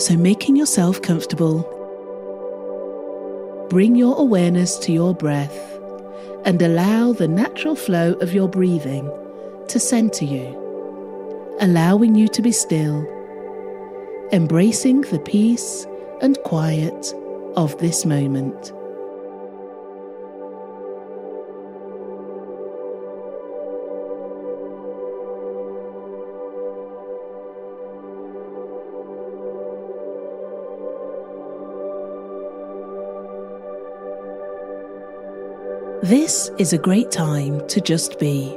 So, making yourself comfortable, bring your awareness to your breath and allow the natural flow of your breathing to center you, allowing you to be still, embracing the peace and quiet of this moment. This is a great time to just be.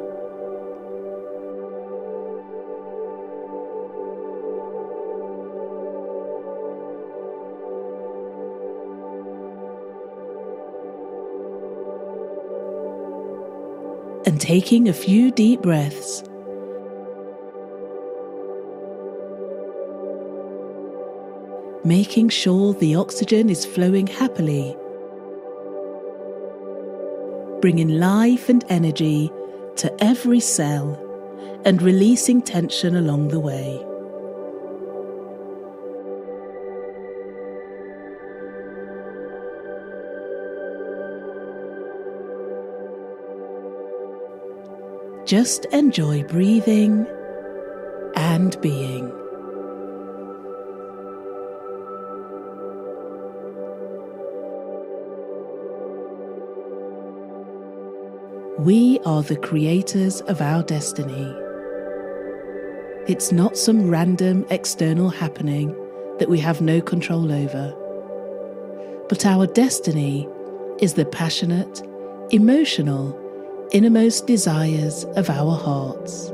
And taking a few deep breaths. Making sure the oxygen is flowing happily bringing life and energy to every cell and releasing tension along the way. Just enjoy breathing and being. We are the creators of our destiny. It's not some random external happening that we have no control over. But our destiny is the passionate, emotional, innermost desires of our hearts.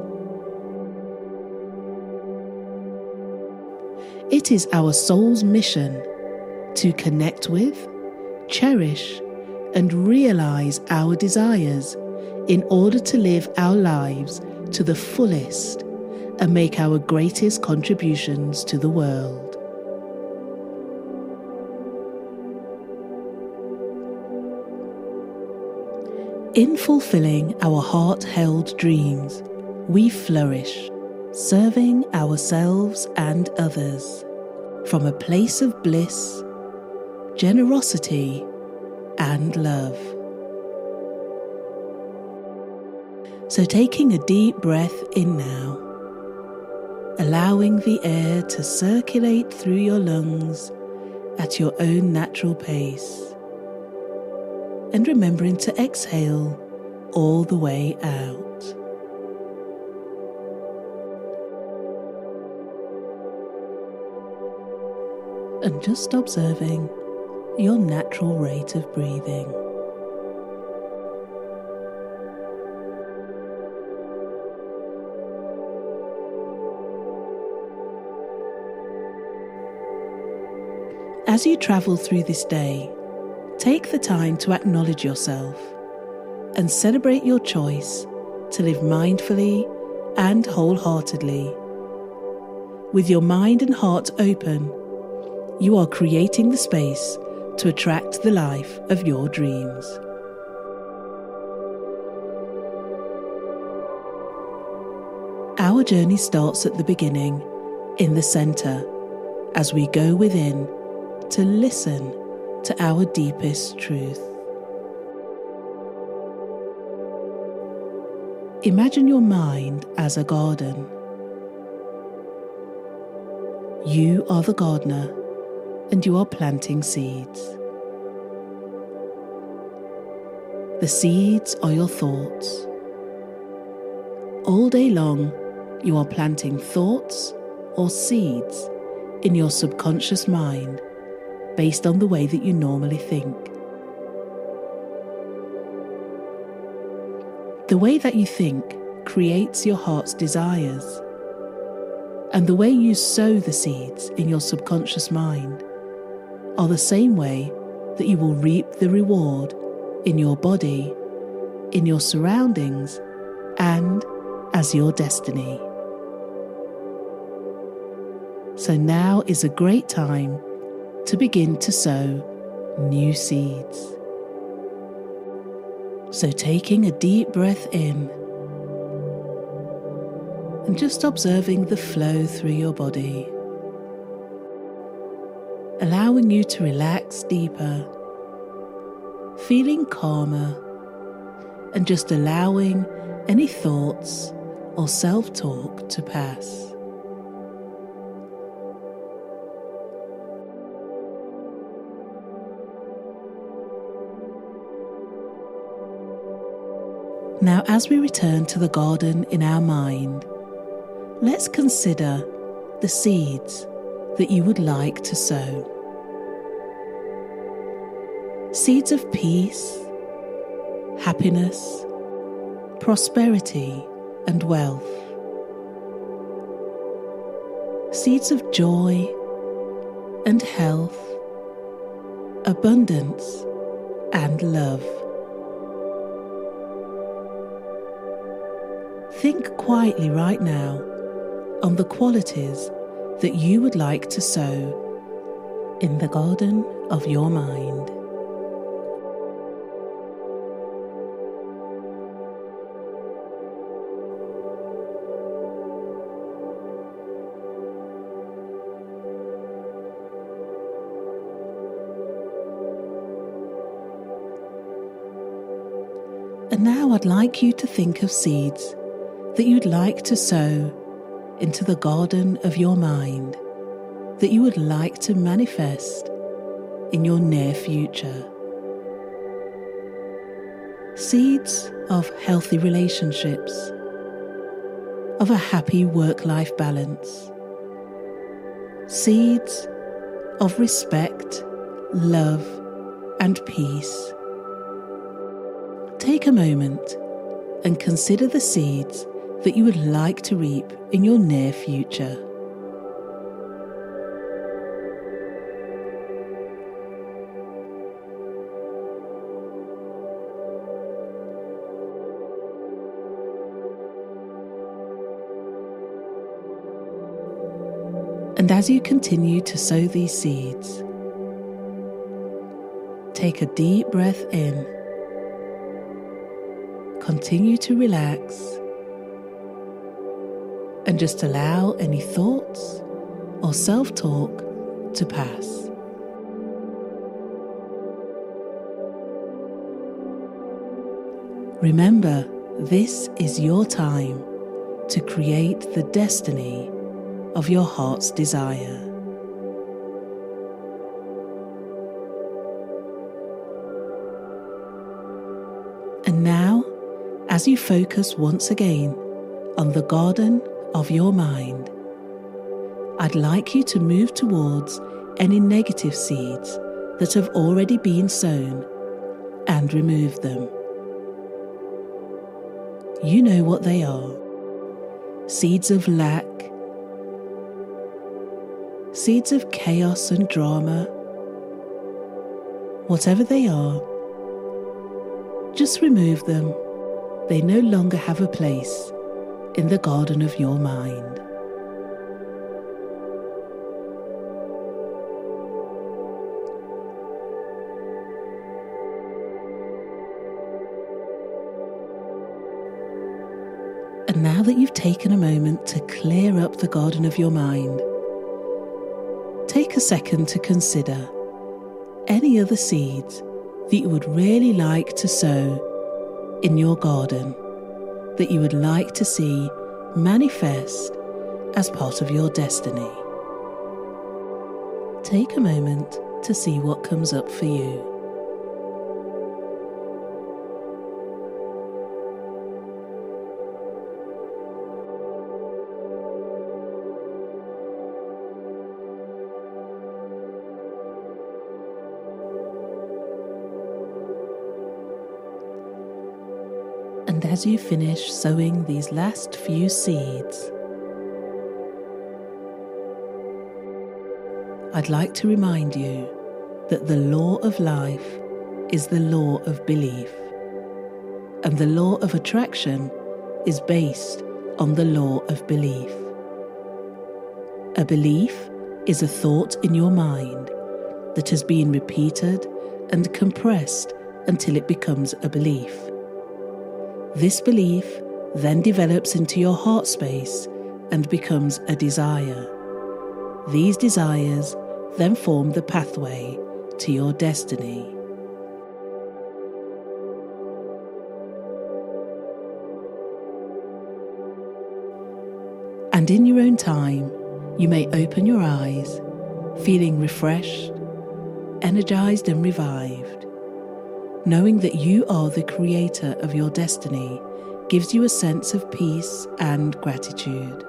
It is our soul's mission to connect with, cherish, and realize our desires in order to live our lives to the fullest and make our greatest contributions to the world. In fulfilling our heart held dreams, we flourish, serving ourselves and others from a place of bliss, generosity, and love. So, taking a deep breath in now, allowing the air to circulate through your lungs at your own natural pace, and remembering to exhale all the way out. And just observing your natural rate of breathing. As you travel through this day, take the time to acknowledge yourself and celebrate your choice to live mindfully and wholeheartedly. With your mind and heart open, you are creating the space to attract the life of your dreams. Our journey starts at the beginning, in the center, as we go within to listen to our deepest truth. Imagine your mind as a garden. You are the gardener and you are planting seeds. The seeds are your thoughts. All day long, you are planting thoughts or seeds in your subconscious mind based on the way that you normally think. The way that you think creates your heart's desires, and the way you sow the seeds in your subconscious mind are the same way that you will reap the reward in your body, in your surroundings, and as your destiny. So now is a great time to begin to sow new seeds. So, taking a deep breath in and just observing the flow through your body. allowing you to relax deeper, feeling calmer, and just allowing any thoughts or self talk to pass. Now, as we return to the garden in our mind, let's consider the seeds that you would like to sow. Seeds of peace, happiness, prosperity, and wealth. Seeds of joy and health, abundance, and love. Think quietly right now on the qualities that you would like to sow in the garden of your mind. And now I'd like you to think of seeds that you'd like to sow into the garden of your mind that you would like to manifest in your near future. Seeds of healthy relationships, of a happy work life balance, seeds of respect, love, and peace. Take a moment and consider the seeds that you would like to reap in your near future. And as you continue to sow these seeds, take a deep breath in. Continue to relax and just allow any thoughts or self talk to pass. Remember, this is your time to create the destiny of your heart's desire. And now, as you focus once again on the garden of your mind. I'd like you to move towards any negative seeds that have already been sown and remove them. You know what they are seeds of lack, seeds of chaos and drama, whatever they are, just remove them. They no longer have a place in the garden of your mind. And now that you've taken a moment to clear up the garden of your mind, take a second to consider any other seeds that you would really like to sow in your garden that you would like to see manifest as part of your destiny. Take a moment to see what comes up for you. As you finish sowing these last few seeds, I'd like to remind you that the law of life is the law of belief, and the law of attraction is based on the law of belief. A belief is a thought in your mind that has been repeated and compressed until it becomes a belief. This belief then develops into your heart space and becomes a desire. These desires then form the pathway to your destiny. And in your own time, you may open your eyes, feeling refreshed, energized, and revived. Knowing that you are the creator of your destiny gives you a sense of peace and gratitude.